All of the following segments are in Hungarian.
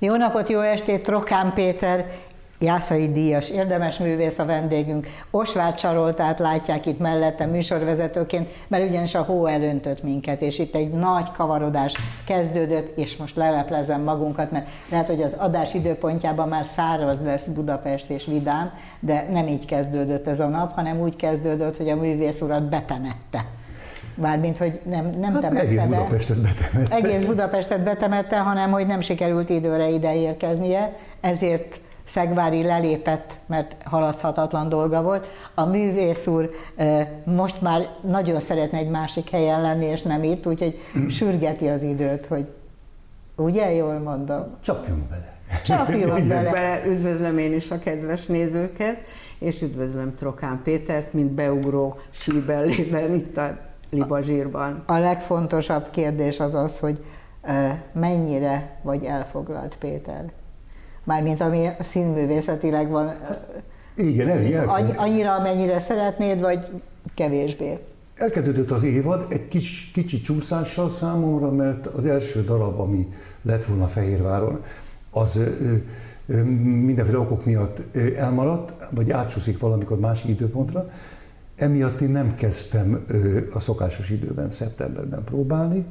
Jó napot, jó estét, Trokán Péter, Jászai Díjas, érdemes művész a vendégünk. Osvát Csaroltát látják itt mellette műsorvezetőként, mert ugyanis a hó elöntött minket, és itt egy nagy kavarodás kezdődött, és most leleplezem magunkat, mert lehet, hogy az adás időpontjában már száraz lesz Budapest és vidám, de nem így kezdődött ez a nap, hanem úgy kezdődött, hogy a művész urat betemette. Mármint, hogy nem, nem Hát temette egész be. Budapestet betemette. Egész Budapestet betemette, hanem hogy nem sikerült időre ide érkeznie, ezért Szegvári lelépett, mert halaszthatatlan dolga volt. A művész úr most már nagyon szeretne egy másik helyen lenni, és nem itt, úgyhogy sürgeti az időt, hogy ugye jól mondom? Csapjunk bele. Csapjon bele. Bele üdvözlöm én is a kedves nézőket, és üdvözlöm Trokán Pétert, mint beugró síbellében itt a Libazsírban. A legfontosabb kérdés az az, hogy mennyire vagy elfoglalt Péter. Mármint ami színművészetileg van, Igen, elég Annyi- elkezdődött. annyira, amennyire szeretnéd, vagy kevésbé? elkezdődött az évad egy kis, kicsi csúszással számomra, mert az első darab, ami lett volna Fehérváron, az ö, ö, mindenféle okok miatt elmaradt, vagy átsúszik valamikor másik időpontra. Emiatt én nem kezdtem a szokásos időben, szeptemberben próbálni,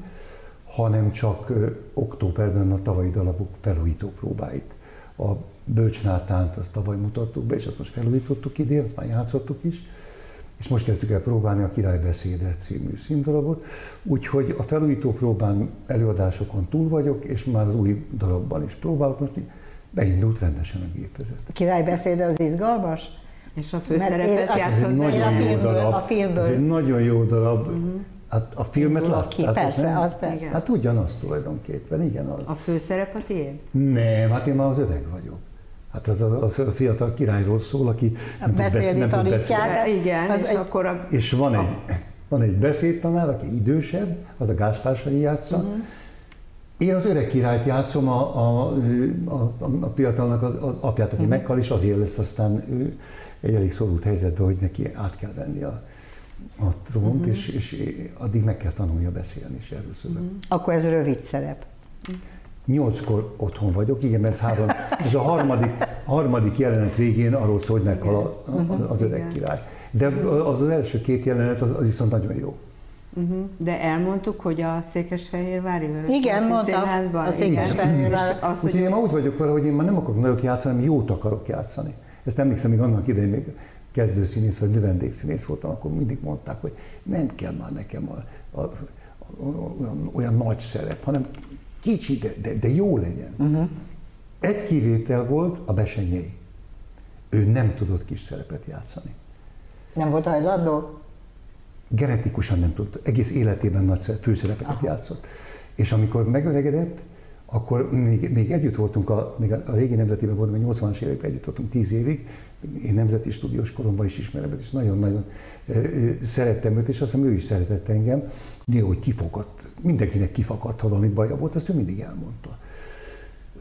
hanem csak októberben a tavalyi darabok felújító próbáit. A Bölcsnátánt azt tavaly mutattuk be, és azt most felújítottuk idén, azt már játszottuk is, és most kezdtük el próbálni a Király Beszéde című színdarabot, úgyhogy a felújító próbán előadásokon túl vagyok, és már az új darabban is próbálok, most beindult rendesen a gépezet. A királybeszéde az izgalmas? És a főszerepet Ez játszott egy a nagyon jó filmből- darab. a filmből. Ez egy nagyon jó darab. Hát a filmet láttátok, ki, persze, nem? az persze. Igen. Hát ugyanaz tulajdonképpen, igen az. A főszerep a tiéd? Nem, hát én már az öreg vagyok. Hát az a, az a fiatal királyról szól, aki nem tud Beszélni tud tanítják. beszélni. De igen, az és egy- akkor a... És van egy, van egy beszédtanár, aki idősebb, az a Gáspár játsza. Mhm. Én az öreg királyt játszom, a, a, a, a, fiatalnak az, az apját, Mhm. aki meghal, és azért lesz aztán ő egy elég szorult helyzetben, hogy neki át kell venni a, a trónt, Mhm. és, és addig meg kell tanulnia beszélni, és erről szöveg. Akkor ez rövid szerep. Nyolckor otthon vagyok, igen, mert ez, három, ez a harmadik, harmadik jelenet végén arról szól, hogy meghal a, az öreg Igen. király. De az az első két jelenet, az, az viszont nagyon jó. Uh-huh. De elmondtuk, hogy a Székesfehérvári Vörös Igen, mondtam, a Székesfehérvár- És azt, Úgyhogy hogy én már úgy vagyok vele, hogy én már nem akarok nagyot játszani, hanem jót akarok játszani. Ezt emlékszem, még annak idején még kezdőszínész vagy növendékszínész voltam, akkor mindig mondták, hogy nem kell már nekem a, a, a, olyan, olyan nagy szerep, hanem kicsi, de, de, de jó legyen. Uh-huh. Egy kivétel volt a Besenyei. Ő nem tudott kis szerepet játszani. Nem volt hajlandó? Genetikusan nem tudta, egész életében nagy szerep- főszerepeket Aha. játszott. És amikor megöregedett, akkor még, még együtt voltunk, a, még a, a régi nemzetében voltunk, a 80-as években együtt voltunk 10 évig, én nemzeti stúdiós koromban is ismerem, és nagyon-nagyon szerettem őt, és azt hiszem ő is szeretett engem. Néha, hogy kifakadt, mindenkinek kifakadt, ha valami baja volt, azt ő mindig elmondta.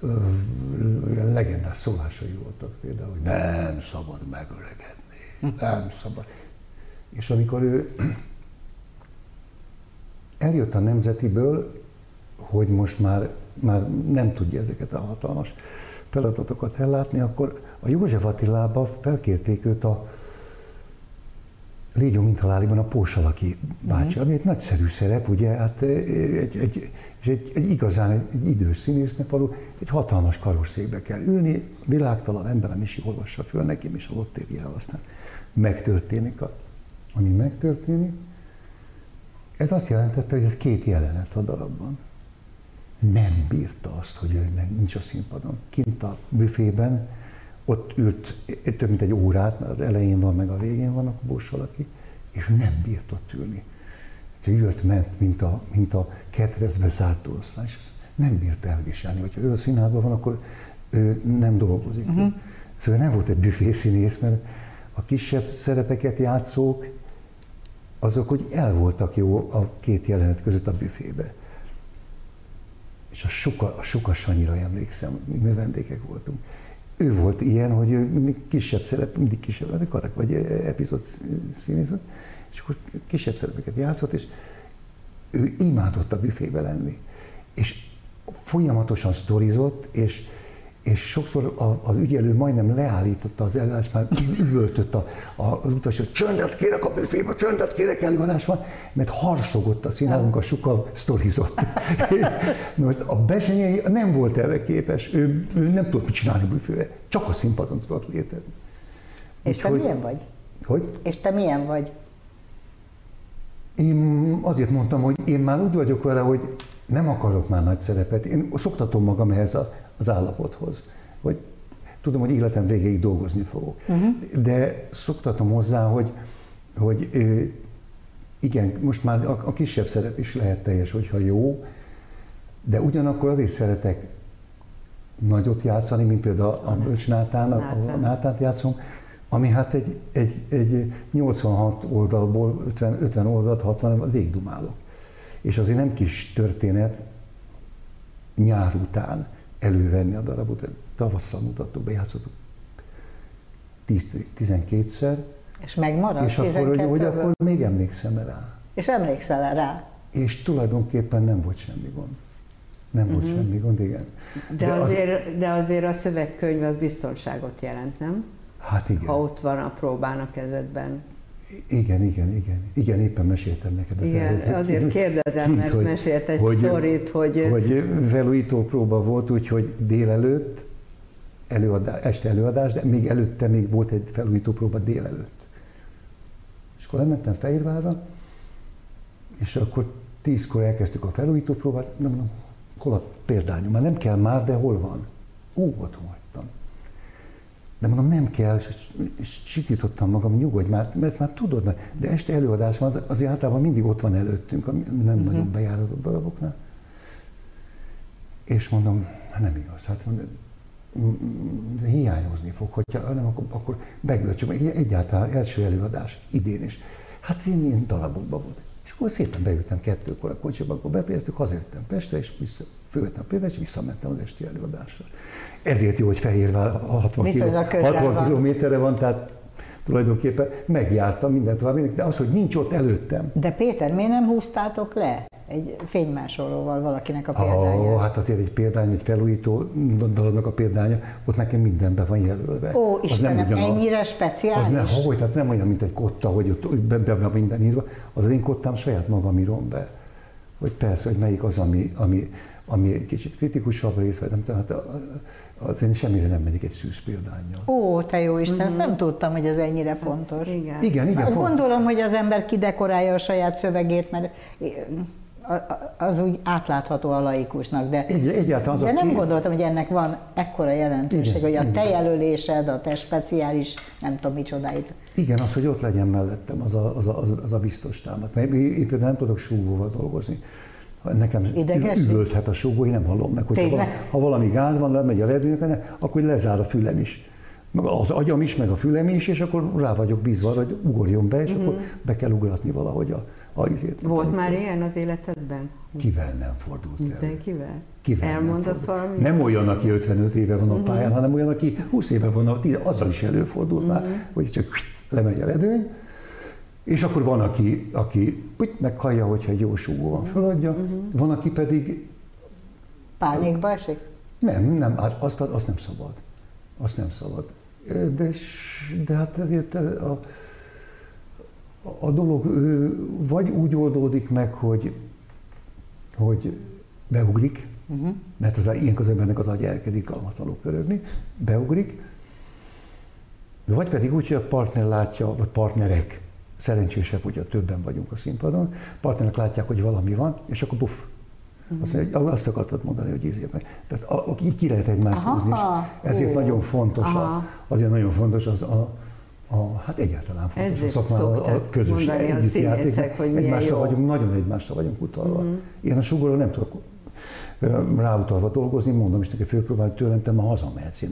Ö, legendás szólásai voltak például, hogy nem szabad megöregedni, nem szabad. És amikor ő eljött a nemzetiből, hogy most már, már nem tudja ezeket a hatalmas feladatokat ellátni, akkor a József Attilába felkérték őt a Légyó Mintaláliban a Pósalaki bácsi, ami egy nagyszerű szerep, ugye, hát egy, egy, és egy, egy igazán egy, egy idős színésznek való, egy hatalmas karosszékbe kell ülni, világtalan ember, a Misi olvassa föl neki, és a ott éri el, aztán megtörténik, a, ami megtörténik. Ez azt jelentette, hogy ez két jelenet a darabban. Nem bírta azt, hogy ő nem- nincs a színpadon. Kint a büfében, ott ült több mint egy órát, mert az elején van, meg a végén van a bós valaki, és nem bírt ott ülni. Egyszerűen jött, ment, mint a, mint a ketrezbe zárt oroszlán, és ezt nem bírt elviselni. Hogyha ő a színházban van, akkor ő nem dolgozik. Uh-huh. Szóval nem volt egy büfészínész, mert a kisebb szerepeket játszók, azok, hogy el voltak jó a két jelenet között a büfébe. És a Suka, a Suka Sanyira emlékszem, mi növendékek voltunk. Ő volt ilyen, hogy ő kisebb szerep, mindig kisebb, hát karak vagy epizód színész volt, és akkor kisebb szerepeket játszott, és ő imádott a büfébe lenni. És folyamatosan sztorizott, és, és sokszor az ügyelő majdnem leállította az előadást, már üvöltött a, a, az utas, hogy csöndet kérek a büfébe, csöndet kérek, előadás van, mert harsogott a színházunk, a suka sztorizott. Most a Besenyei nem volt erre képes, ő, ő nem tudott mit csinálni büfébe, csak a színpadon tudott létezni. És te milyen vagy? Hogy? És te milyen vagy? Én azért mondtam, hogy én már úgy vagyok vele, hogy nem akarok már nagy szerepet. Én szoktatom magam ehhez a, az állapothoz, hogy tudom, hogy életem végéig dolgozni fogok. Uh-huh. De szoktatom hozzá, hogy, hogy igen, most már a, a kisebb szerep is lehet teljes, hogyha jó, de ugyanakkor azért szeretek nagyot játszani, mint például a Bölcs Nátán, a, a Nátánt játszom, ami hát egy, egy, egy 86 oldalból 50, 50 oldalt, 60 végdumálok. És azért nem kis történet nyár után elővenni a darabot. Tavasszal mutattuk be, játszottuk 12-szer. És megmaradt És akkor, hogy, hogy akkor még emlékszem rá. És emlékszel rá? És tulajdonképpen nem volt semmi gond. Nem volt uh-huh. semmi gond, igen. De, de, azért, az... de azért a szövegkönyv az biztonságot jelent, nem? Hát igen. Ha ott van a próbán a kezedben. Igen, igen, igen. Igen, éppen meséltem neked. Igen, előtt. azért kérdezem, mert hogy, mesélt egy hogy, sztorit, hogy... Hogy velújító próba volt, úgyhogy délelőtt, előadás, este előadás, de még előtte még volt egy felújító próba délelőtt. És akkor lementem Fehérvárra, és akkor tízkor elkezdtük a felújító próbát, nem mondom, hol a példányom? Már nem kell már, de hol van? Ó, otthon hagytam. De mondom, nem kell, és sikítottam magam, nyugodj már, mert már tudod, de este előadás van, azért általában mindig ott van előttünk, ami nem uh-huh. nagyon bejáratott daraboknál. És mondom, hát nem igaz, hát mondom, hiányozni fog, hogyha nem, akkor, akkor begölcsöm. Egyáltalán első előadás idén is. Hát én ilyen darabokban volt. És akkor szépen beültem kettőkor a kocsiba, akkor befejeztük, hazajöttem Pestre, és vissza, fölvettem a példányt, és visszamentem az esti előadásra. Ezért jó, hogy Fehérvár 60, kiló, 60 kilométerre van, tehát tulajdonképpen megjártam mindent tovább, de az, hogy nincs ott előttem. De Péter, miért nem húztátok le egy fénymásolóval valakinek a példányát? Oh, hát azért egy példány, egy felújító dalnak a példánya, ott nekem mindenben van jelölve. Ó, Istenem, nem ennyire speciális? Az nem, hogy, tehát nem olyan, mint egy kotta, hogy ott be, be, be minden írva, az az én kottám saját magam írom be. Hogy persze, hogy melyik az, ami, ami, ami egy kicsit kritikusabb rész, vagy nem tudom, hát az én semmire nem megyek egy szűz példányjal. Ó, te jó Isten, mm-hmm. ezt nem tudtam, hogy ez ennyire fontos. igen. Igen, igen. Azt fontos. gondolom, hogy az ember kidekorálja a saját szövegét, mert az úgy átlátható a laikusnak, de, Egy, egyáltalán de nem ki... gondoltam, hogy ennek van ekkora jelentőség, igen, hogy a te jelölésed, a te speciális, nem tudom micsodáit. Igen, az, hogy ott legyen mellettem, az a, az a, az a biztos támad. Mert én például nem tudok súgóval dolgozni nekem Ideges? üvölthet a súgó, én nem hallom meg. Hogyha valami, ha valami gáz van, lemegy a redőnek, akkor lezár a fülem is. Meg az agyam is, meg a fülem is, és akkor rá vagyok bízva, hogy ugorjon be, és uh-huh. akkor be kell ugratni valahogy a, a izét. Volt már ilyen az életedben? Kivel nem fordult el? Mindenkivel? Kivel Elmondasz valami? Nem olyan, aki 55 éve van a uh-huh. pályán, hanem olyan, aki 20 éve van a azzal is előfordult uh-huh. már, hogy csak lemegy a redőny, és akkor van, aki, aki úgy meghallja, hogyha egy jó súgó van, feladja, uh-huh. van, aki pedig... Pánikba esik? Nem, nem, hát azt, azt nem szabad. Azt nem szabad. De, de hát a, a dolog vagy úgy oldódik meg, hogy, hogy beugrik, uh-huh. mert az ilyen az embernek az agy elkedik almatlanul pörögni, beugrik, vagy pedig úgy, hogy a partner látja, vagy partnerek, szerencsésebb, hogyha többen vagyunk a színpadon, partnerek látják, hogy valami van, és akkor buff. Azt, azt akartad mondani, hogy ízében. Tehát a, a, így ki lehet egymást húzni, ezért Ó. nagyon fontos, a, azért nagyon fontos az a, a, hát egyáltalán fontos Ezért a szakmában a közös együttjáték. Egymással vagyunk, nagyon egymásra vagyunk utalva. Uh-huh. Én a sugóra nem tudok ráutalva dolgozni, mondom is neki, főpróbál tőlem, te ma hazamehetsz.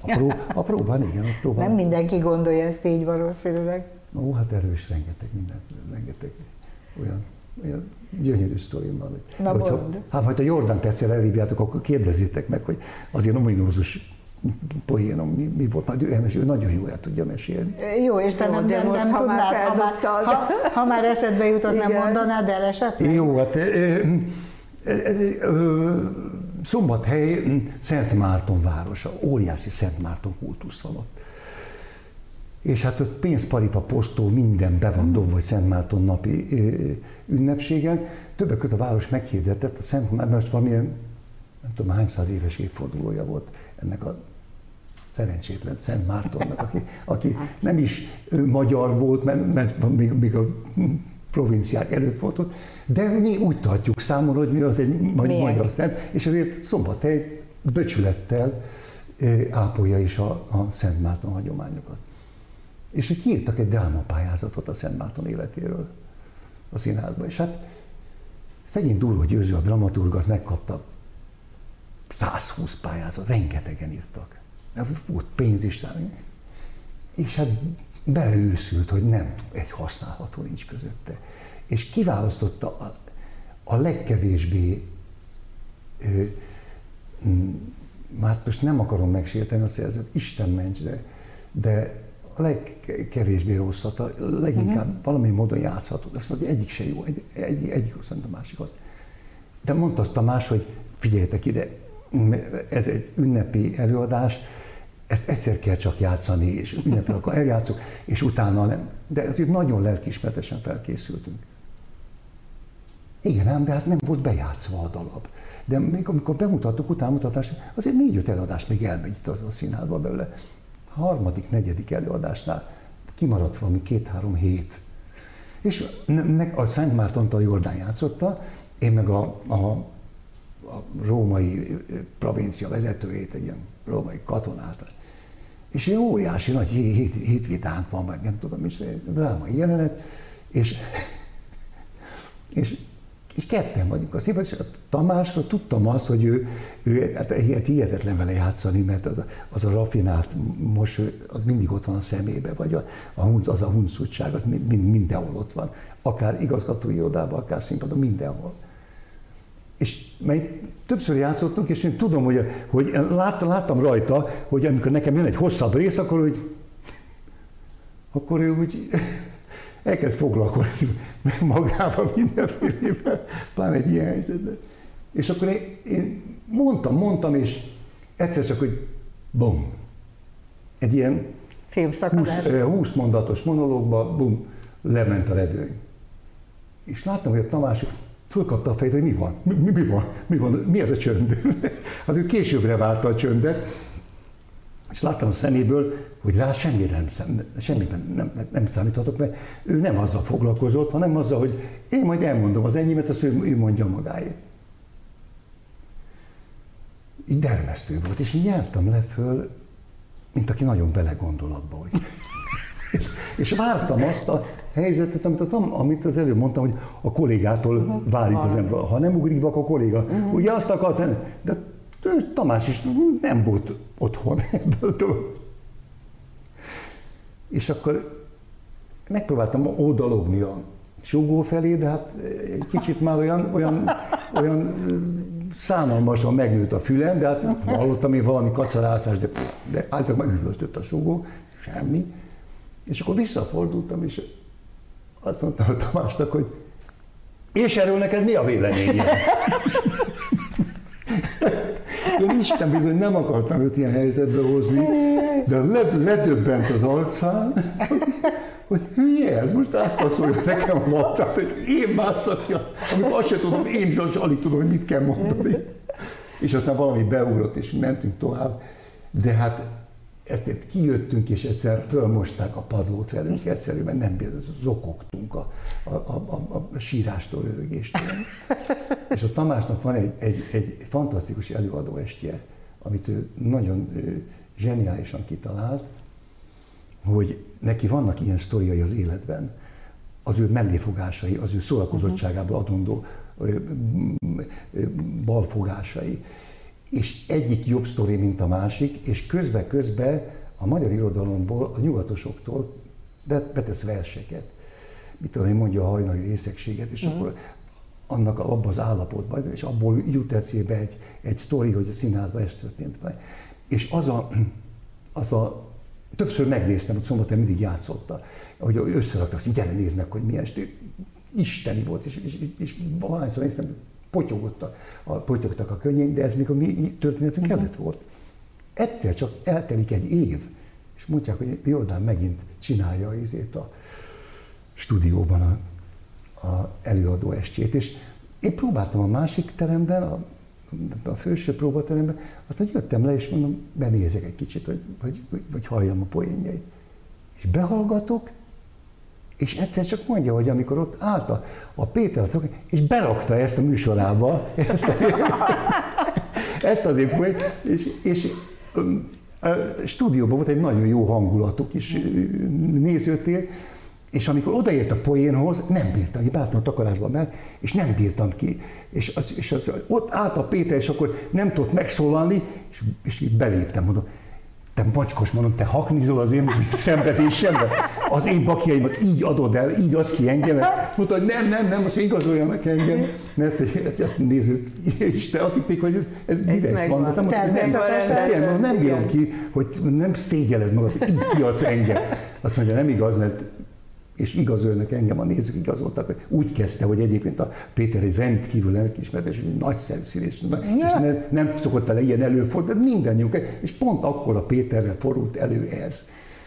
A, pró, a próbán, igen, a próbán. Nem mindenki gondolja ezt így valószínűleg. Ó, hát erős rengeteg mindent, rengeteg olyan, olyan gyönyörű sztorim van. Hogy, Na hogyha, hát, ha a Jordán egyszer elhívjátok, akkor kérdezzétek meg, hogy azért ominózus poénom mi, mi volt, majd ő elmesél, ő nagyon jól el tudja mesélni. Jó, és te nem, nem, nem tudnád, ha már, ha, ha már eszedbe jutott, Igen. nem mondanád el esetleg? Jó, hát Szombathely Szent Márton városa, óriási Szent Márton kultusz van ott. És hát ott pénzparipa, postó, minden be van dobva, hogy Szent Márton napi ünnepségen. Többek között a város meghirdetett, a Szent Márton, most valamilyen, nem tudom hány száz éves évfordulója volt ennek a szerencsétlen Szent Mártonnak, aki, aki nem is magyar volt, mert, mert még, még a provinciák előtt volt ott, de mi úgy tartjuk számon, hogy mi az egy Milyen? magyar szent, és ezért szombathely böcsülettel ápolja is a, a Szent Márton hagyományokat. És hogy kiírtak egy drámapályázatot a Szent Márton életéről a színházba, és hát szegény Duló Győző, a dramaturg, az megkapta 120 pályázat, rengetegen írtak. De volt pénz is rá. És hát beleőszült, hogy nem egy használható nincs közötte. És kiválasztotta a, a legkevésbé, ö, már most nem akarom megsérteni a szerzőt, Isten ments, de, de a legkevésbé rosszat, a leginkább uh-huh. valami módon játszható. Azt mondja, egyik se jó, egy, egy, egyik rossz, a másikhoz. De mondta azt Tamás, hogy figyeljetek ide, ez egy ünnepi előadás, ezt egyszer kell csak játszani, és ünnepel, akkor eljátszok, és utána nem. De azért nagyon lelkismertesen felkészültünk. Igen, ám, de hát nem volt bejátszva a dalab. De még amikor bemutattuk utánmutatás, azért négy-öt előadás még elmegy itt a színházba belőle. Harmadik, negyedik előadásnál kimaradt valami két-három hét. És a Szent Mártont a Jordán játszotta, én meg a, a, a római provincia vezetőjét, egy ilyen római katonát. És egy óriási nagy hitvitánk van, meg nem tudom, és drámai jelenet, és, és, és ketten vagyunk a színpadon, és a Tamásra tudtam azt, hogy ő, ő hát hihetetlen vele játszani, mert az a, az a rafinált most az mindig ott van a szemébe, vagy a, a, az a hunszutság, az mind, mindenhol ott van. Akár igazgatói irodában, akár színpadon, mindenhol. És mert többször játszottunk, és én tudom, hogy, hogy láttam, láttam rajta, hogy amikor nekem jön egy hosszabb rész, akkor hogy akkor ő úgy elkezd foglalkozni magával mindenfélével, pláne egy ilyen helyzetben. És akkor én, én mondtam, mondtam, és egyszer csak, hogy bum, egy ilyen 20, 20 mondatos monológba, bum, lement a redőny. És láttam, hogy a Tamás fölkapta a fejét, hogy mi van, mi, mi, mi van, mi van, mi ez a csönd. hát ő későbbre várta a csöndet, és láttam a szeméből, hogy rá semmire nem, szem, semmiben nem, nem, számíthatok, mert ő nem azzal foglalkozott, hanem azzal, hogy én majd elmondom az enyémet, azt ő, ő mondja magáét. Így dermesztő volt, és így nyertem le föl, mint aki nagyon belegondol abba, hogy és, és vártam azt a helyzetet, amit, a, amit az előbb mondtam, hogy a kollégától uh-huh. várjuk az ember. Ha nem ugrik be, a kolléga. Uh-huh. Ugye azt akart, de ő, Tamás is nem volt otthon ebből. És akkor megpróbáltam oldalogni a súgó felé, de hát egy kicsit már olyan, olyan, olyan szánalmasan megnőtt a fülem, de hát hallottam én valami kacarászás, de, de általában üvöltött a súgó, semmi. És akkor visszafordultam, és azt mondtam a Tamásnak, hogy és erről neked mi a véleményed? Én Isten bizony nem akartam őt ilyen helyzetbe hozni, de ledöbbent az arcán, hogy hülye ez, most átpasszolja nekem a labdát, hogy én másszak, amikor azt sem tudom, én is alig tudom, hogy mit kell mondani. És aztán valami beugrott, és mentünk tovább. De hát ezért kijöttünk, és egyszer fölmosták a padlót velünk, egyszerűen nem zokogtunk a, a, a, a, sírástól, rögéstől. és a Tamásnak van egy, egy, egy fantasztikus estje, amit ő nagyon zseniálisan kitalált, hogy neki vannak ilyen sztoriai az életben, az ő melléfogásai, az ő szórakozottságából adondó balfogásai és egyik jobb sztori, mint a másik, és közbe-közbe a magyar irodalomból, a nyugatosoktól betesz verseket. Mit tudom én, mondja a hajnali részegséget, és mm. akkor annak abban az állapotban, és abból jut eszébe egy, egy sztori, hogy a színházban ez történt. És az a, az a többször megnéztem, hogy szombaton mindig játszotta, hogy összeraktak, hogy gyere nézd meg, hogy milyen estő. Isteni volt, és, és, és, és valahányszor néztem, potyogott a, potyogtak a könnyeink, de ez még a mi történetünk uh-huh. előtt volt. Egyszer csak eltelik egy év, és mondják, hogy Jordán megint csinálja azért a stúdióban a, a előadó estjét, és én próbáltam a másik teremben, a, a főső próbateremben, aztán jöttem le, és mondom, benézek egy kicsit, hogy, hogy, hogy, hogy halljam a poénjait. És behallgatok, és egyszer csak mondja, hogy amikor ott állt a, a Péter, és berakta ezt a műsorába, ezt, a, ezt az épp, és, és a stúdióban volt egy nagyon jó hangulatú kis nézőtér, és amikor odaért a poénhoz, nem bírtam, ki, beálltam a takarásba meg, és nem bírtam ki. És, az, és az, ott állt a Péter, és akkor nem tudott megszólalni, és, és így beléptem, mondom, te macskos, mondom, te haknizol az én szenvedésembe, az én bakjaimat így adod el, így adsz ki engem. Mondta, hogy nem, nem, nem, most igazolja meg engem, mert nézzük, és te azt hitték, hogy ez, ez, direkt van. van. Nem, nem, nem, nem, nem bírom ki, hogy nem szégyeled magad, így kiadsz engem. Azt mondja, nem igaz, mert és igazolnak engem, a nézők igazoltak, úgy kezdte, hogy egyébként a Péter egy rendkívül lelkiismeretes, egy nagyszerű színész, ja. és nem, nem szokott vele ilyen előfordulni, de mindannyiunk, és pont akkor a Péterre forult elő ez.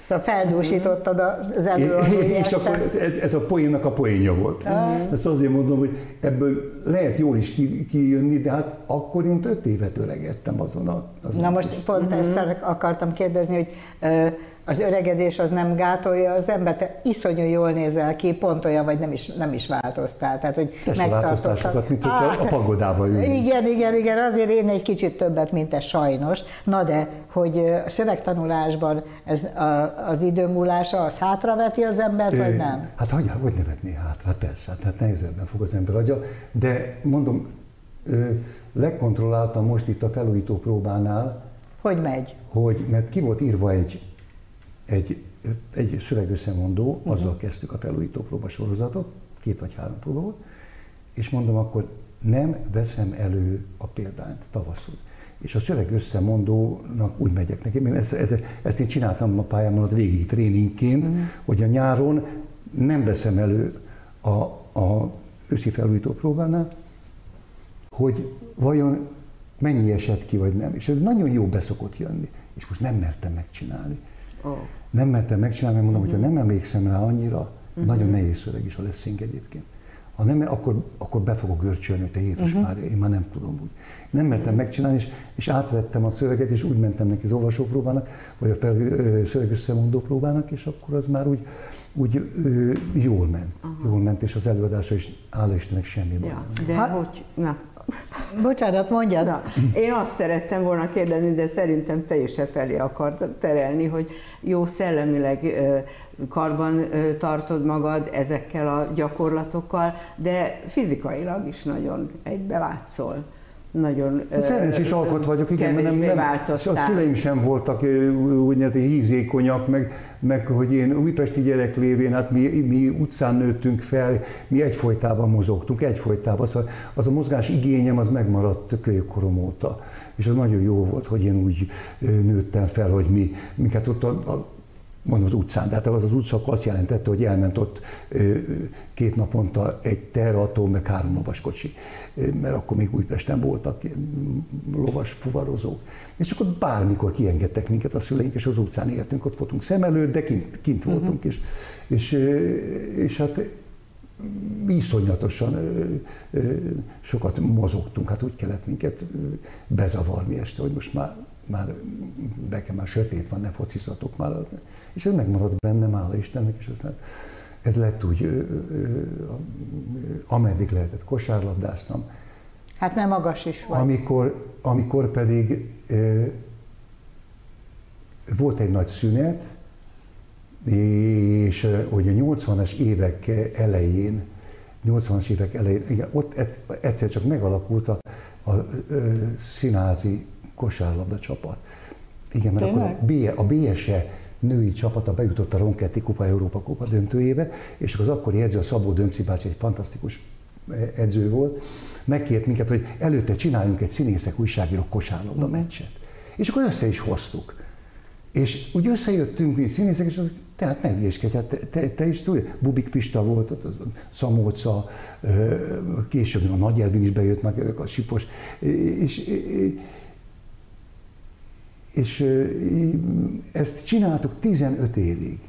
Szóval feldúsítottad az előadói És akkor ez, ez a poénnak a poénja volt. Ah. Ezt azért mondom, hogy ebből lehet jól is kijönni, de hát akkor én öt évet öregettem azon a... Azon Na most pont mm-hmm. ezt akartam kérdezni, hogy az öregedés az nem gátolja az ember, te iszonyú jól nézel ki, pont olyan vagy nem is, nem is változtál. Tehát, hogy sokat, mint hogyha ah, a pagodába ülnél. Igen, igen, igen, azért én egy kicsit többet, mint te sajnos. Na de, hogy a szövegtanulásban ez a, az idő múlása, az hátraveti az embert, vagy nem? Hát hogy, hogy ne vetné hátra? Hát persze, hát, hát nehezebben fog az ember agya, de mondom, lekontrolláltam most itt a felújító próbánál, hogy megy? Hogy, mert ki volt írva egy egy, egy szövegösszemondó, uh-huh. azzal kezdtük a felújító próba sorozatot, két vagy három próba volt, és mondom, akkor nem veszem elő a példányt tavaszul. És a szöveg összemondónak úgy megyek neki. Én ezt, ezt, ezt én csináltam a pályámon ott végig tréningként, uh-huh. hogy a nyáron nem veszem elő a, a őszi felújító próbánál, hogy vajon mennyi esett ki, vagy nem. És ez nagyon jó beszokott jönni. És most nem mertem megcsinálni. Oh. Nem mertem megcsinálni, mert mondom, uh-huh. hogy ha nem emlékszem rá annyira, uh-huh. nagyon nehéz szöveg is leszünk egyébként. Ha nem, akkor, akkor be fogok görcsölni, hogy te Jézus uh-huh. már, én már nem tudom úgy. Nem mertem megcsinálni, és, és átvettem a szöveget, és úgy mentem neki az olvasópróbának, vagy a szöveg összemondó próbának, és akkor az már úgy, úgy ö, jól ment. Aha. Jól ment, és az előadása is, hála Istennek semmi baj. Ja, de ha, hogy, na, Bocsánat, mondjad. Na, én azt szerettem volna kérdezni, de szerintem teljesen felé akart terelni, hogy jó szellemileg karban tartod magad ezekkel a gyakorlatokkal, de fizikailag is nagyon egybevágyszol nagyon Szerencsés alkot vagyok, igen, mert nem, nem, a szüleim sem voltak úgynevezett hízékonyak, meg, meg hogy én újpesti gyerek lévén, hát mi, mi utcán nőttünk fel, mi egyfolytában mozogtunk, egyfolytában, szóval az a mozgás igényem az megmaradt kölyökkorom óta. És az nagyon jó volt, hogy én úgy nőttem fel, hogy mi, minket ott a, a mondom az utcán, de hát az az utca azt jelentette, hogy elment ott két naponta egy terrató, meg három lovaskocsi, mert akkor még Újpesten voltak lovas fuvarozók. És akkor bármikor kiengedtek minket a szüleink, és az utcán éltünk, ott voltunk szem előtt, de kint, kint uh-huh. voltunk, és, és, és hát iszonyatosan sokat mozogtunk, hát úgy kellett minket bezavarni este, hogy most már már nekem már sötét van, ne focizatok már. És ez megmaradt bennem, hála Istennek, és aztán ez lett úgy, ameddig lehetett kosárlabdáztam. Hát nem magas is vagy. Amikor, amikor pedig volt egy nagy szünet, és hogy a 80-as évek elején, 80-as évek elején, igen, ott egyszer csak megalakult a, a, a színházi kosárlabda csapat. Igen, mert Tényleg? akkor a, B, a BSE női csapata bejutott a Ronketti Kupa Európa Kupa döntőjébe, és az akkori edző, a Szabó Dönci bácsi, egy fantasztikus eh, edző volt, megkért minket, hogy előtte csináljunk egy színészek újságírók kosárlabda meccset. És akkor össze is hoztuk. És úgy összejöttünk mi színészek, és az, tehát ne hülyéskedj, hát te, te, te is tudja, Bubik Pista volt, ott Szamóca, később a Nagy Elvin is bejött, meg ők a Sipos, és, és ezt csináltuk 15 évig.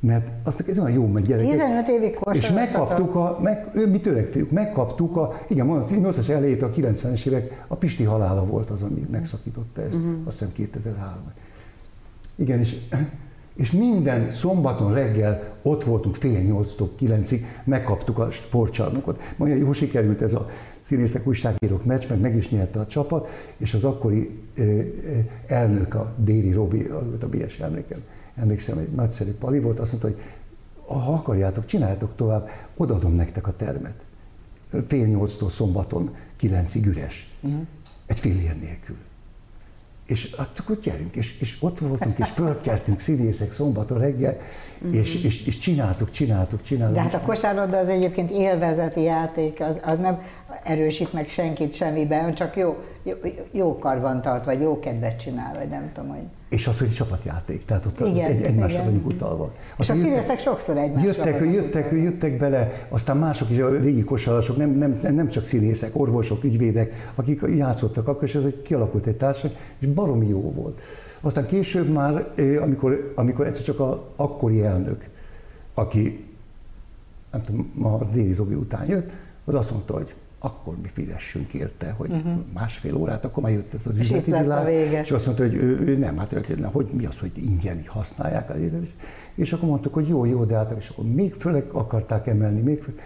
Mert azt ez olyan jó megy gyerekek. 15 évig És megkaptuk a, meg, mi törekvők, megkaptuk a, igen, mondom, 80-as elejét, a 90-es évek, a Pisti halála volt az, ami megszakította ezt, uh-huh. azt hiszem 2003 Igen, és, és minden szombaton reggel ott voltunk fél nyolctól kilencig, megkaptuk a sportcsarnokot. Mondja, jó sikerült ez a színészek, újságírók meccs, meg meg is nyerte a csapat, és az akkori elnök, a Déri Robi, a BS emlékem, emlékszem, egy nagyszerű pali volt, azt mondta, hogy ha akarjátok, csináljátok tovább, odaadom nektek a termet. Fél nyolctól szombaton kilencig üres. Uh-huh. Egy fillér nélkül. És hát akkor gyerünk, és, és ott voltunk, és fölkeltünk színészek szombaton reggel, és, és, és csináltuk, csináltuk, csináltuk. De hát a kosárlabda az egyébként élvezeti játék, az, az nem erősít meg senkit semmiben, csak jó, jó, jó karban tart, vagy jó kedvet csinál, vagy nem tudom, hogy... És az, hogy csapatjáték, tehát ott igen, egy, egymásra vagyunk utalva. És a színészek sokszor egymásra jöttek, jöttek, jöttek bele, aztán mások is, a régi kosarasok, nem, nem, nem csak színészek, orvosok, ügyvédek, akik játszottak akkor, és ez egy, kialakult egy társaság, és baromi jó volt. Aztán később már, amikor, amikor egyszer csak a akkori elnök, aki nem tudom, a Déli Robi után jött, az azt mondta, hogy akkor mi fizessünk érte, hogy uh-huh. másfél órát, akkor már jött ez az üzleti világ, és azt mondta, hogy ő, ő nem, hát ő, hogy mi az, hogy ingyen használják az és akkor mondtuk, hogy jó, jó, de hát, és akkor még főleg akarták emelni, még főleg,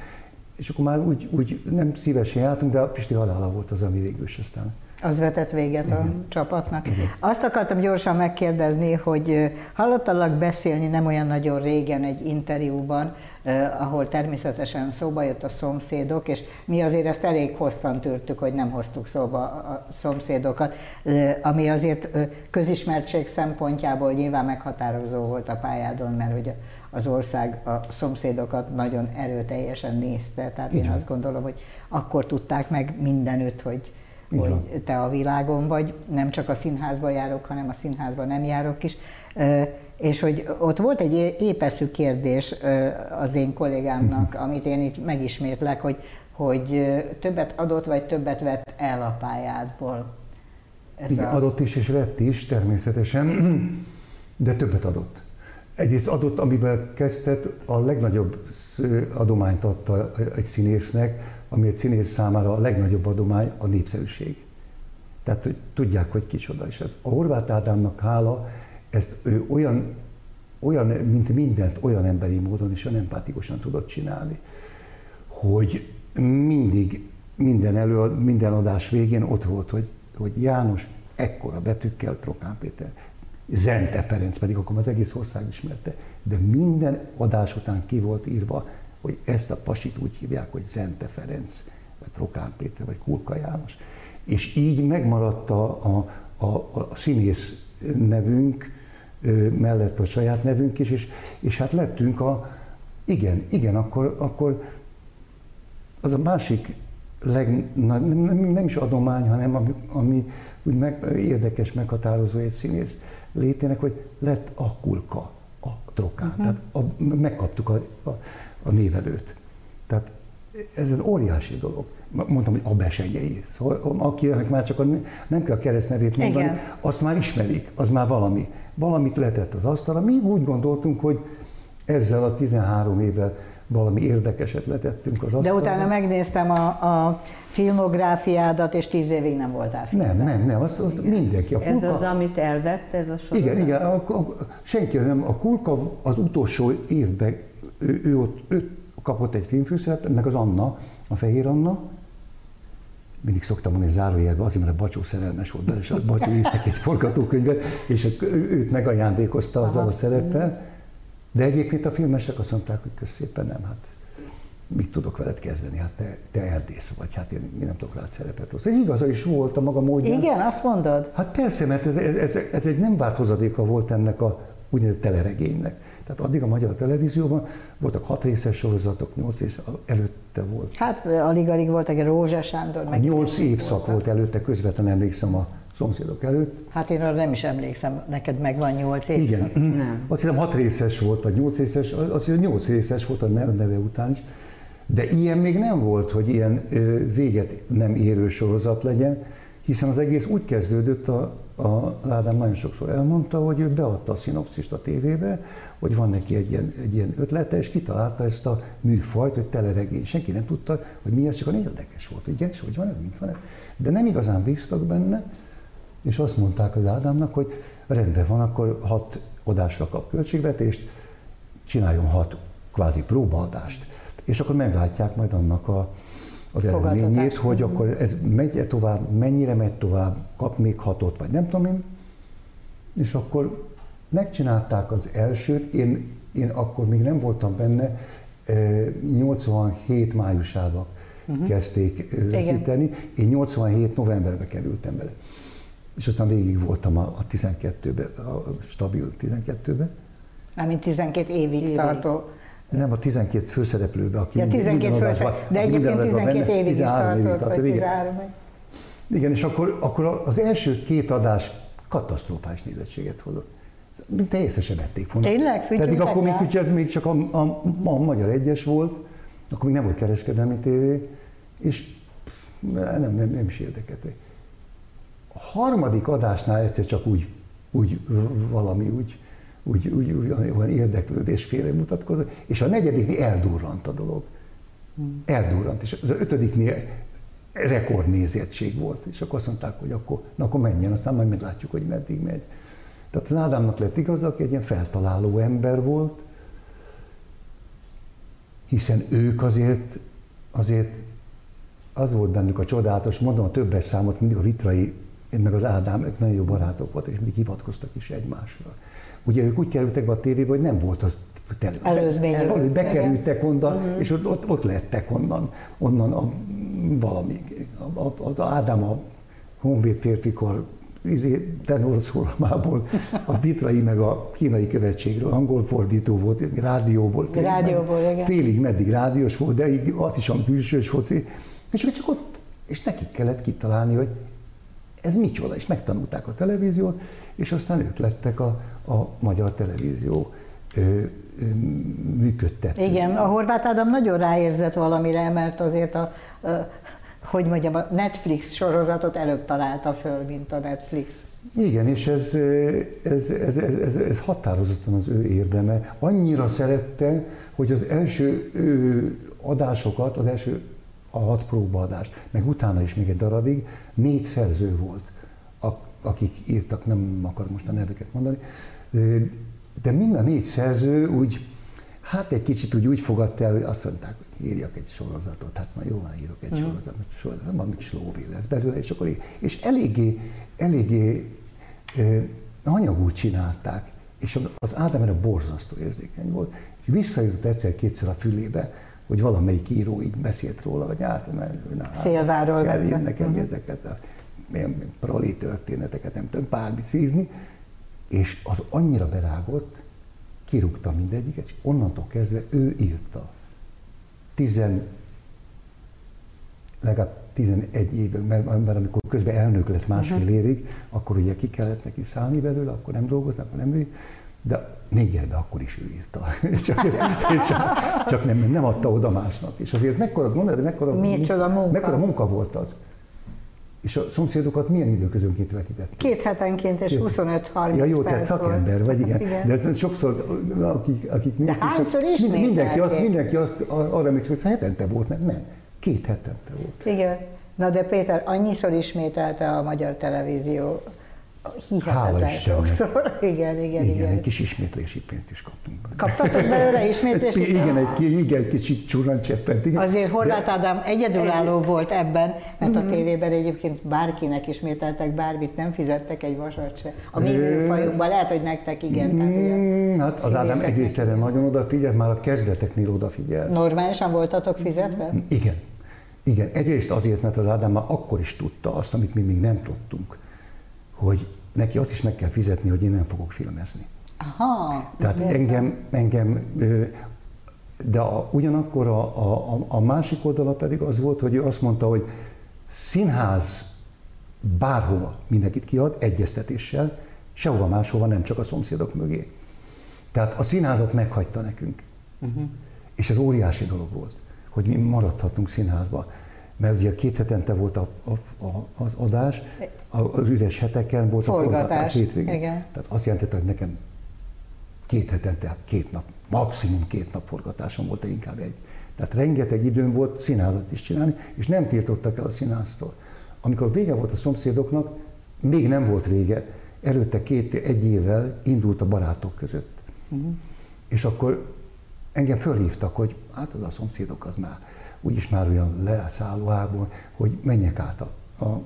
és akkor már úgy, úgy nem szívesen jártunk, de a Pisti halála volt az, ami végül is aztán az vetett véget Igen. a csapatnak. Igen. Azt akartam gyorsan megkérdezni, hogy hallottalak beszélni nem olyan nagyon régen egy interjúban, ahol természetesen szóba jött a szomszédok, és mi azért ezt elég hosszan tűrtük, hogy nem hoztuk szóba a szomszédokat, ami azért közismertség szempontjából nyilván meghatározó volt a pályádon, mert hogy az ország a szomszédokat nagyon erőteljesen nézte, tehát Igen. én azt gondolom, hogy akkor tudták meg mindenütt, hogy hogy te a világon vagy, nem csak a színházba járok, hanem a színházba nem járok is. És hogy ott volt egy épeszű kérdés az én kollégámnak, amit én itt megismétlek, hogy, hogy többet adott, vagy többet vett el a pályádból. Ez Igen, a... adott is és vett is természetesen, de többet adott. Egyrészt adott, amivel kezdett, a legnagyobb adományt adta egy színésznek, ami egy színész számára a legnagyobb adomány a népszerűség. Tehát, hogy tudják, hogy kicsoda. És a Horváth Ádámnak hála, ezt ő olyan, olyan, mint mindent, olyan emberi módon és olyan empátikusan tudott csinálni, hogy mindig, minden elő, minden adás végén ott volt, hogy, hogy János ekkora betűkkel, Trokán Péter, Zente Ferenc pedig akkor az egész ország ismerte, de minden adás után ki volt írva hogy ezt a pasit úgy hívják, hogy Zente Ferenc, vagy Trokán Péter, vagy Kulka János. És így megmaradt a, a, a, a színész nevünk mellett a saját nevünk is, és, és hát lettünk a, igen, igen, akkor, akkor az a másik leg, nem, nem, nem is adomány, hanem ami, ami úgy meg, érdekes, meghatározó egy színész létének, hogy lett a kulka, a trokán. Uh-huh. Tehát a, megkaptuk a, a, a névelőt. Tehát ez egy óriási dolog. Mondtam, hogy a besegyei. Szóval akinek már csak a, nem kell a keresztnevét mondani, Igen. azt már ismerik, az már valami. Valamit letett az asztalra. Mi úgy gondoltunk, hogy ezzel a 13 évvel valami érdekeset letettünk az asztalra. De utána megnéztem a, a filmográfiádat, és tíz évig nem voltál filmben. Nem, nem, nem, azt, azt mindenki. A kulka, ez az, amit elvett, ez a sorozat? Igen, igen, a, a, senki nem. A Kulka az utolsó évben ő, ő, ott, ő kapott egy filmfőszerepet, meg az Anna, a Fehér Anna, mindig szoktam mondani zárójelben, azért, mert a Bacsó szerelmes volt bele, és a Bacsó írtak egy forgatókönyvet, és őt megajándékozta azzal a szereppel. De egyébként a filmesek azt mondták, hogy köszépen nem, hát mit tudok veled kezdeni, hát te, te erdész vagy, hát én, én nem tudok rád szerepet hozni. Igaza is volt a maga módján. Igen, azt mondod? Hát persze, mert ez, ez, ez egy nem várt hozadéka volt ennek a úgynevezett teleregénynek. Tehát addig a magyar televízióban voltak hat részes sorozatok, nyolc rész, előtte volt. Hát alig-alig voltak egy Rózsa Sándor. Meg nyolc évszak volt előtte, közvetlenül emlékszem a szomszédok előtt. Hát én arra nem is emlékszem, neked megvan nyolc év. Igen. Nem. Azt hiszem hat részes volt, vagy nyolc részes, azt hiszem nyolc részes volt a neve után is. De ilyen még nem volt, hogy ilyen véget nem érő sorozat legyen, hiszen az egész úgy kezdődött, a, a Ádám nagyon sokszor elmondta, hogy ő beadta a szinopszist a tévébe, hogy van neki egy ilyen, egy ilyen ötlete, és kitalálta ezt a műfajt, hogy teleregény. Senki nem tudta, hogy mi ez, csak a érdekes volt. Igen, és hogy van ez, mint van ez. De nem igazán bíztak benne, és azt mondták az Ádámnak, hogy rendben van, akkor hat adásra kap költségvetést, csináljon hat kvázi próbaadást. És akkor meglátják majd annak a, az eredményét, hogy mhm. akkor ez megy -e tovább, mennyire megy tovább, kap még hatot, vagy nem tudom én. És akkor megcsinálták az elsőt, én, én akkor még nem voltam benne, 87 májusában uh-huh. kezdték vetíteni, én 87 novemberben kerültem bele. És aztán végig voltam a, a 12-ben, a stabil 12-ben. Mármint 12 évig Évi. tartó. Nem, a 12 főszereplőbe, aki ja, 12 főszereplő, de egyébként 12 évig is tartott, vagy 13 Igen, és akkor, akkor az első két adás katasztrofális nézettséget hozott. Mint észre sem vették volna. Tényleg? Pedig akkor még, még csak a, a, a, Magyar Egyes volt, akkor még nem volt kereskedelmi tévé, és nem, nem, nem is érdekelt. A harmadik adásnál egyszer csak úgy, úgy valami úgy, úgy, úgy, úgy olyan érdeklődés félre mutatkozott, és a negyediknél eldurrant a dolog. Hmm. Eldurrant, és az ötödiknél rekordnézettség volt, és akkor azt mondták, hogy akkor, na akkor menjen, aztán majd meglátjuk, hogy meddig megy. Tehát az Ádámnak lett igaz, aki egy ilyen feltaláló ember volt, hiszen ők azért, azért az volt bennük a csodálatos, mondom a többes számot, mindig a vitrai, én meg az Ádám, ők nagyon jó barátok voltak, és mindig hivatkoztak is egymásra. Ugye ők úgy kerültek be a tévébe, hogy nem volt az tele, Előzmény. Be, bekerültek onnan, uh-huh. és ott, ott, ott lettek onnan, onnan a, valami. A, a, az Ádám a honvéd férfikor izé, tenorszólamából, a vitrai meg a kínai követségről, angol fordító volt, rádióból. Félig, rádióból, meg, igen. Félig meddig rádiós volt, de így azt is a külsős foci. És csak ott, és nekik kellett kitalálni, hogy ez micsoda, és megtanulták a televíziót, és aztán ők lettek a, a magyar televízió ö, működtető. Igen, a Horváth Ádám nagyon ráérzett valamire, mert azért a, a hogy mondjam, a Netflix sorozatot előbb találta föl, mint a Netflix. Igen, és ez, ez, ez, ez, ez határozottan az ő érdeme. Annyira szerette, hogy az első adásokat, az első a hat próbaadás, meg utána is még egy darabig négy szerző volt, akik írtak, nem akar most a neveket mondani, de mind a négy szerző úgy, hát egy kicsit úgy, úgy fogadta el, hogy azt mondták, írjak egy sorozatot, hát na jó, van, írok egy mm. sorozatot, sorozatot, van még lóvé lesz belőle, és akkor és eléggé, eléggé eh, anyagút csinálták, és az Ádám erre borzasztó érzékeny volt, és visszajutott egyszer-kétszer a fülébe, hogy valamelyik író így beszélt róla, hogy hát, mert na, Félváról kell nekem uh-huh. ezeket a milyen proli történeteket, nem tudom, bármit írni, és az annyira berágott, kirúgta mindegyiket, és onnantól kezdve ő írta. Tizen, legalább 11 évig, mert, mert amikor közben elnök lett másfél uh-huh. évig, akkor ugye ki kellett neki szállni belőle, akkor nem dolgoznak, akkor nem ő, de négerbe akkor is ő írta. csak, csak, csak nem, nem adta oda másnak. És azért mekkora, gondolod, mekkora, munka. mekkora munka volt az. És a szomszédokat milyen időközönként vetített? Két hetenként és 25-30 Ja jó, tehát szakember vagy, igen. igen. De ez sokszor, akik, akik De hányszor is mindenki azt, mindenki azt arra emlékszik, hogy hetente volt, nem, nem. Két hetente volt. Igen. Na de Péter, annyiszor ismételte a magyar televízió Hihetetlen sokszor. Igen, igen, igen. Igen, egy kis ismétlési pénzt is kaptunk. Kaptatok belőle ismétlési Igen, egy, igen, egy kicsit csúran cseppent. Igen. Azért Horváth Ádám egyedülálló volt ebben, mert a mhm. tévében egyébként bárkinek ismételtek bármit, nem fizettek egy vasat se. A mi műfajunkban lehet, hogy nektek igen. Tehát, ugye, hát az Ádám egész erre nagyon odafigyelt, már a kezdeteknél odafigyelt. Normálisan voltatok fizetve? Igen. Igen, egyrészt azért, mert az Ádám már akkor is tudta azt, amit mi még nem tudtunk hogy neki azt is meg kell fizetni, hogy én nem fogok filmezni. Aha, Tehát értem. engem, engem de a, ugyanakkor a, a, a másik oldala pedig az volt, hogy ő azt mondta, hogy színház bárhova mindenkit kiad, egyeztetéssel, sehova máshova, nem csak a szomszédok mögé. Tehát a színházat meghagyta nekünk. Uh-huh. És ez óriási dolog volt, hogy mi maradhatunk színházba. Mert ugye két hetente volt a, a, a, az adás, a üres heteken volt forgatás, a forgatás hétvégén. Igen. Tehát azt jelentette, hogy nekem két hetente, hát két nap, maximum két nap forgatásom volt, de inkább egy. Tehát rengeteg időm volt színházat is csinálni, és nem tiltottak el a színháztól. Amikor vége volt a szomszédoknak, még nem volt vége, előtte két, egy évvel indult a barátok között. Uh-huh. És akkor engem fölhívtak, hogy hát az a szomszédok az már úgyis már olyan leszálló hogy menjek át a, a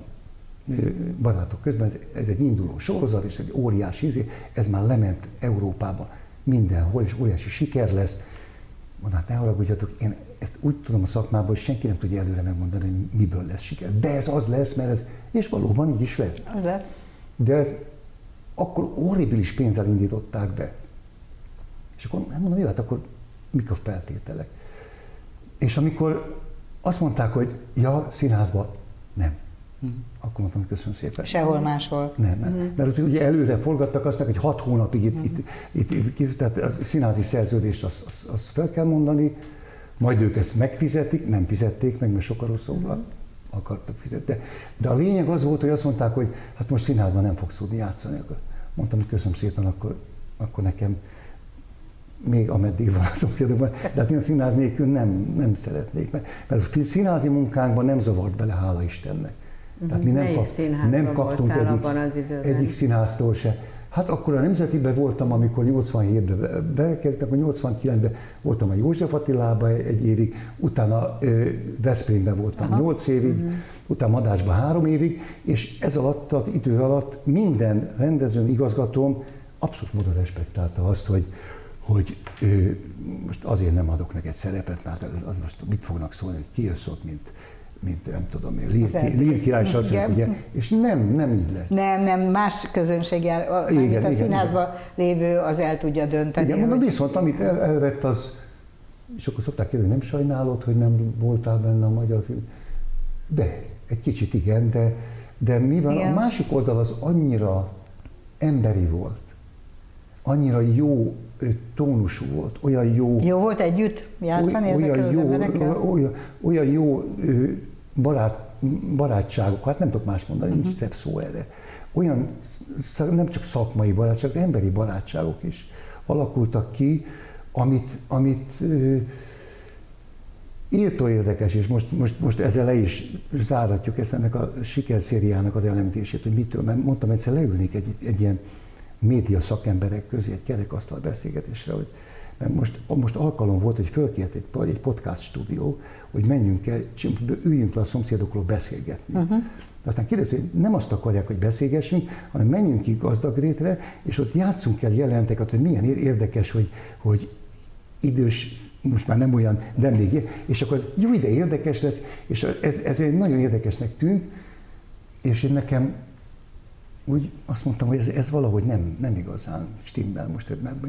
barátok közben. Ez, ez egy induló sorozat, és egy óriási izé, ez már lement Európába mindenhol, és óriási siker lesz. Mondom, hát ne haragudjatok, én ezt úgy tudom a szakmában, hogy senki nem tudja előre megmondani, hogy miből lesz siker. De ez az lesz, mert ez, és valóban így is lett. Az lett. De ez, akkor horribilis pénzzel indították be. És akkor nem mondom, jó, hát akkor mik a feltételek? És amikor azt mondták, hogy ja, színházba nem. Mm. Akkor mondtam, hogy köszönöm szépen. Sehol máshol. Nem, nem. Mm. Mert ugye előre forgattak azt, hogy hat hónapig itt, mm. itt, itt, itt, tehát a színházi szerződést azt, azt, azt fel kell mondani, majd ők ezt megfizetik, nem fizették meg, mert sokkal szóval mm. akartak fizetni. De, de a lényeg az volt, hogy azt mondták, hogy hát most színházban nem fogsz tudni játszani. Akkor mondtam, hogy köszönöm szépen, akkor, akkor nekem még ameddig van a szomszédokban, de hát én színház nélkül nem, nem szeretnék, mert, mert a színházi munkánkban nem zavart bele, hála Istennek. Tehát mi nem, kap, nem kaptunk egyik, egyik színháztól se. Hát akkor a Nemzetiben voltam, amikor 87-ben bekerültem, akkor 89-ben voltam a József Attilában egy évig, utána Veszprémben voltam Aha. 8 évig, uh-huh. utána Madásban 3 évig, és ez alatt az idő alatt minden rendezőn, igazgatóm abszolút módon respektálta azt, hogy, hogy ő, most azért nem adok neked szerepet, mert az most mit fognak szólni, hogy ki jössz ott, mint, mint nem tudom én, Lír, király. Ugye, és nem, nem így lett. Nem, nem, más közönség jár, igen, igen, a színházban igen. lévő, az el tudja dönteni. Igen, mondom, viszont amit el, elvett, az, és akkor szokták kérdezni, nem sajnálod, hogy nem voltál benne a magyar film? De, egy kicsit igen, de, de mivel igen. a másik oldal az annyira emberi volt, annyira jó tónusú volt, olyan jó... Jó volt együtt játszani olyan jó, olyan, olyan jó barát, barátságok, hát nem tudok más mondani, uh-huh. nincs szebb szó erre. Olyan nem csak szakmai barátságok, de emberi barátságok is alakultak ki, amit, amit írtó érdekes, és most, most, most ezzel le is záratjuk ezt ennek a sikerszériának az elemzését, hogy mitől, mert mondtam, egyszer leülnék egy, egy ilyen média szakemberek közé egy kerekasztal beszélgetésre, hogy mert most, most alkalom volt, hogy fölkért egy, egy podcast stúdió, hogy menjünk el, üljünk le a szomszédokról beszélgetni. Uh-huh. De aztán kiderült, hogy nem azt akarják, hogy beszélgessünk, hanem menjünk ki gazdagrétre, és ott játszunk el jelenteket, hogy milyen érdekes, hogy, hogy idős, most már nem olyan, de még, és akkor jó ide érdekes lesz, és ez, ez egy nagyon érdekesnek tűnt, és én nekem úgy azt mondtam, hogy ez, ez valahogy nem, nem igazán stimmel most, mert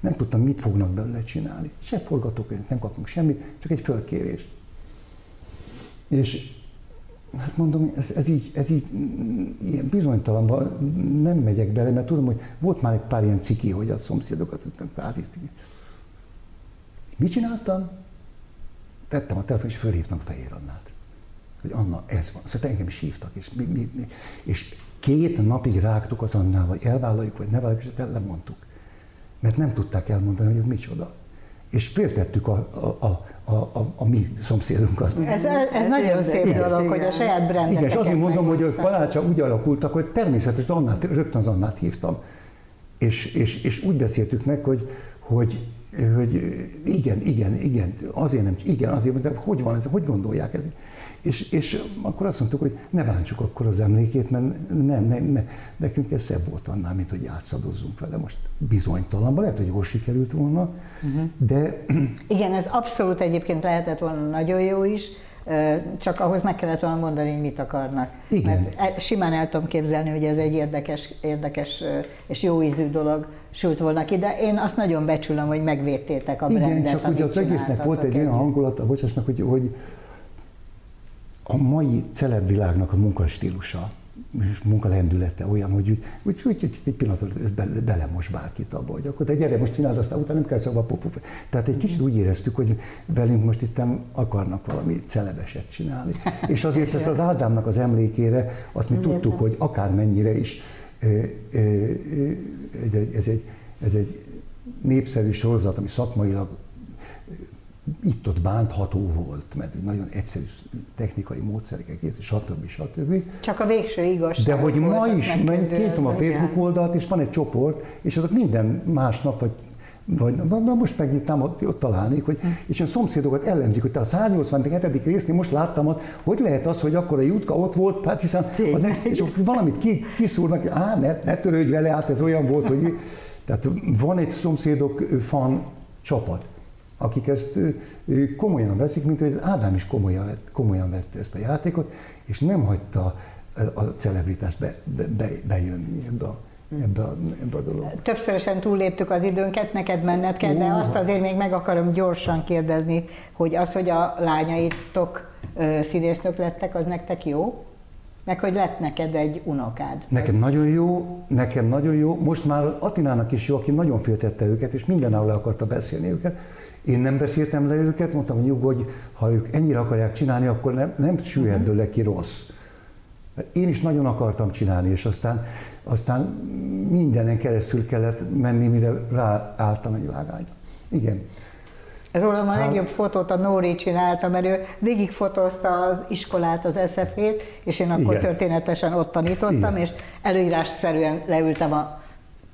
nem tudtam, mit fognak belőle csinálni. Se forgatókönyvet, nem kapunk semmit, csak egy fölkérés. És hát mondom, ez, ez, így, ez így ilyen bizonytalanban nem megyek bele, mert tudom, hogy volt már egy pár ilyen ciki, hogy a szomszédokat átiztik. Mit csináltam? Tettem a telefon, és fölhívtam Fehér Annát. Hogy Anna, ez van. Szóval engem is hívtak, és, mi, mi, mi, és Két napig rágtuk az annál, hogy elvállaljuk, vagy ne vállaljuk, és ezt el lemondtuk. Mert nem tudták elmondani, hogy ez micsoda. És féltettük a, a, a, a, a, a mi szomszédunkat. Ez, ez, ez nagyon szép igen, dolog, igen. hogy a saját brandeket Igen, és azért mondom, hogy a palácsa úgy alakultak, hogy természetesen Annát, rögtön az Annát hívtam. És, és, és úgy beszéltük meg, hogy, hogy, hogy igen, igen, igen, azért nem, igen, azért, de hogy van ez, hogy gondolják ezt? És, és akkor azt mondtuk, hogy ne bántsuk akkor az emlékét, mert nem, nem, nem, nekünk ez szebb volt annál, mint hogy játszadozzunk vele. Most bizonytalanban, lehet, hogy jól sikerült volna, uh-huh. de... Igen, ez abszolút egyébként lehetett volna nagyon jó is, csak ahhoz meg kellett volna mondani, hogy mit akarnak. Igen. Mert e, simán el tudom képzelni, hogy ez egy érdekes, érdekes és jó ízű dolog sült volna ki, de én azt nagyon becsülöm, hogy megvédtétek a brandet, Igen, csak ugye az egésznek volt egy olyan hangulata, bocsáss meg, hogy, hogy a mai celebvilágnak a munkastílusa munkalendülete olyan, hogy úgy, úgy, úgy, úgy egy pillanatot bele most bárkit abba, hogy akkor te gyere, most csinálsz, aztán utána nem kell szóba puf, Tehát egy kicsit úgy éreztük, hogy velünk most itt akarnak valami celebeset csinálni. És azért ezt az Ádámnak az emlékére, azt mi tudtuk, hogy akármennyire is ez egy, ez egy népszerű sorozat, ami szakmailag itt-ott bántható volt, mert nagyon egyszerű technikai módszerekkel készült, stb. stb. Csak a végső igazság. De hogy ma is, kétom a Facebook oldalt, és van egy csoport, és azok minden másnap, vagy vagy na most megnyitnám, ott, ott találnék, hogy, hm. és a szomszédokat ellenzik, hogy te a 187. résznél most láttam azt, hogy lehet az, hogy akkor a jutka ott volt, hát hiszen, ne, és valamit ki, kiszúrnak, á, ne, ne törődj vele, hát ez olyan volt, hogy tehát van egy szomszédok fan csapat, akik ezt komolyan veszik, mint hogy Ádám is komolyan, komolyan vette ezt a játékot, és nem hagyta a celebritást be, be, be, bejönni ebbe a, ebbe a, ebbe a dologba. Többszörösen túlléptük az időnket, neked menned kell, de azt azért még meg akarom gyorsan kérdezni, hogy az, hogy a lányaitok színésznök lettek, az nektek jó? Meg hogy lett neked egy unokád. Nekem nagyon jó, nekem nagyon jó. Most már Atinának is jó, aki nagyon féltette őket, és mindenáról le akarta beszélni őket. Én nem beszéltem le őket, mondtam, hogy nyugodj, ha ők ennyire akarják csinálni, akkor nem, nem süllyed uh-huh. ki rossz. Mert én is nagyon akartam csinálni, és aztán, aztán mindenen keresztül kellett menni, mire ráálltam egy vágányra. Igen. Rólam a hát- legjobb fotót a Nóri csinálta, mert ő végigfotózta az iskolát, az SF-ét, és én akkor Igen. történetesen ott tanítottam, Igen. és előírásszerűen leültem a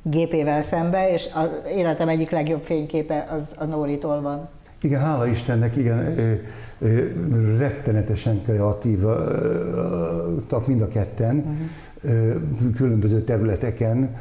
gépével szembe, és az életem egyik legjobb fényképe az a Nóritól van. Igen, hála Istennek, igen, rettenetesen kreatívak mind a ketten, uh-huh. különböző területeken,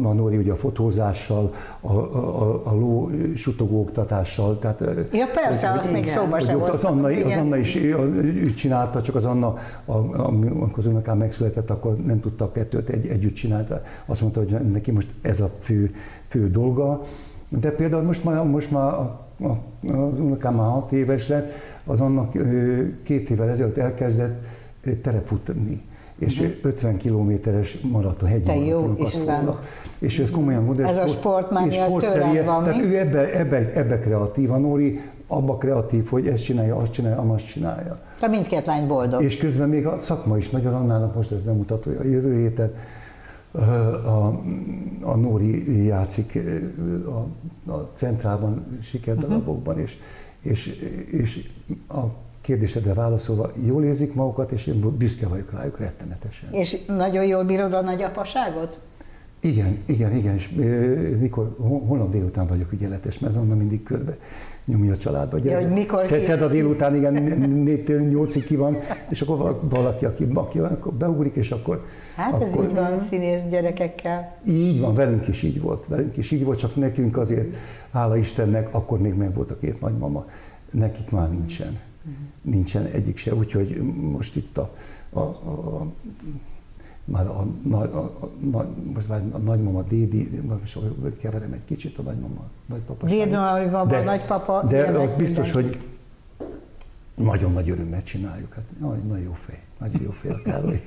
Manori ugye a fotózással, a, a, a ló sutogó oktatással. Tehát, ja persze, az még szóba sem az, Anna, az Anna is ő csinálta, csak az Anna, amikor az unokám megszületett, akkor nem tudta a kettőt egy, együtt csinálni. Azt mondta, hogy neki most ez a fő, fő dolga. De például most már, most már a, a, az unokám már hat éves lett, az annak két évvel ezelőtt elkezdett terepfutni és uh-huh. 50 kilométeres maraton, hegyi Te maratonokat. És ez komolyan modern Ez sport, a sportmánia, ez tőled van, Tehát mi? ő ebbe, ebbe, ebbe kreatív, a Nóri abba kreatív, hogy ezt csinálja, azt csinálja, azt csinálja. Te mindkét lány boldog. És közben még a szakma is megy, az Annának most ez bemutatója a jövő héten. A, a Nóri játszik a, a centrában, sikerdalabokban, uh-huh. és, és, és a kérdésedre válaszolva, jól érzik magukat, és én büszke vagyok rájuk rettenetesen. És nagyon jól bírod a nagyapaságot? Igen, igen, igen, és mikor, holnap délután vagyok ügyeletes, mert onnan mindig körbe nyomja a családba. Ja, hogy mikor Szed a délután, igen, négytől nyolcig ki van, és akkor valaki, aki, aki akkor beugrik, és akkor... Hát akkor, ez így van színész gyerekekkel. Így van, velünk is így volt, velünk is így volt, csak nekünk azért, hála Istennek, akkor még meg volt a két nagymama, nekik már nincsen nincsen egyik se, úgyhogy most itt a, a, a már a, a, a, a, most már a nagymama, dédi, most keverem egy kicsit a nagymama, nagypapa. De, nagypapa. De az biztos, hogy nagyon nagy örömmel csináljuk. Hát nagyon, nagyon jó fej, nagyon jó fej a Károly.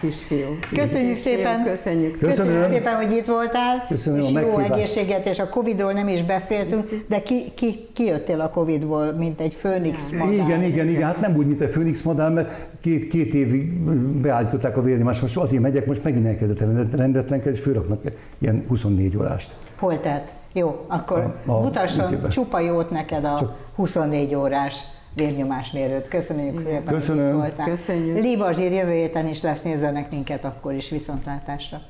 Kisfiú. Köszönjük szépen. Köszönjük, szépen. Köszönjük szépen, hogy itt voltál. Köszönöm és jó egészséget, és a Covid-ról nem is beszéltünk, de ki, ki, ki jöttél a Covid-ból, mint egy főnix madár? Igen, igen, igen, hát nem úgy, mint egy főnix madár, mert két, két évig beállították a vérnyomást, most azért megyek, most megint elkezdett rendetlenkedni, és főraknak ilyen 24 órást. Hol tett? Jó, akkor a, a mutasson csupa jót neked a Csak 24 órás vérnyomásmérőt. Köszönjük szépen, Köszönöm. hogy itt voltál. Köszönjük. Liba Zsír jövő héten is lesz, nézzenek minket akkor is viszontlátásra.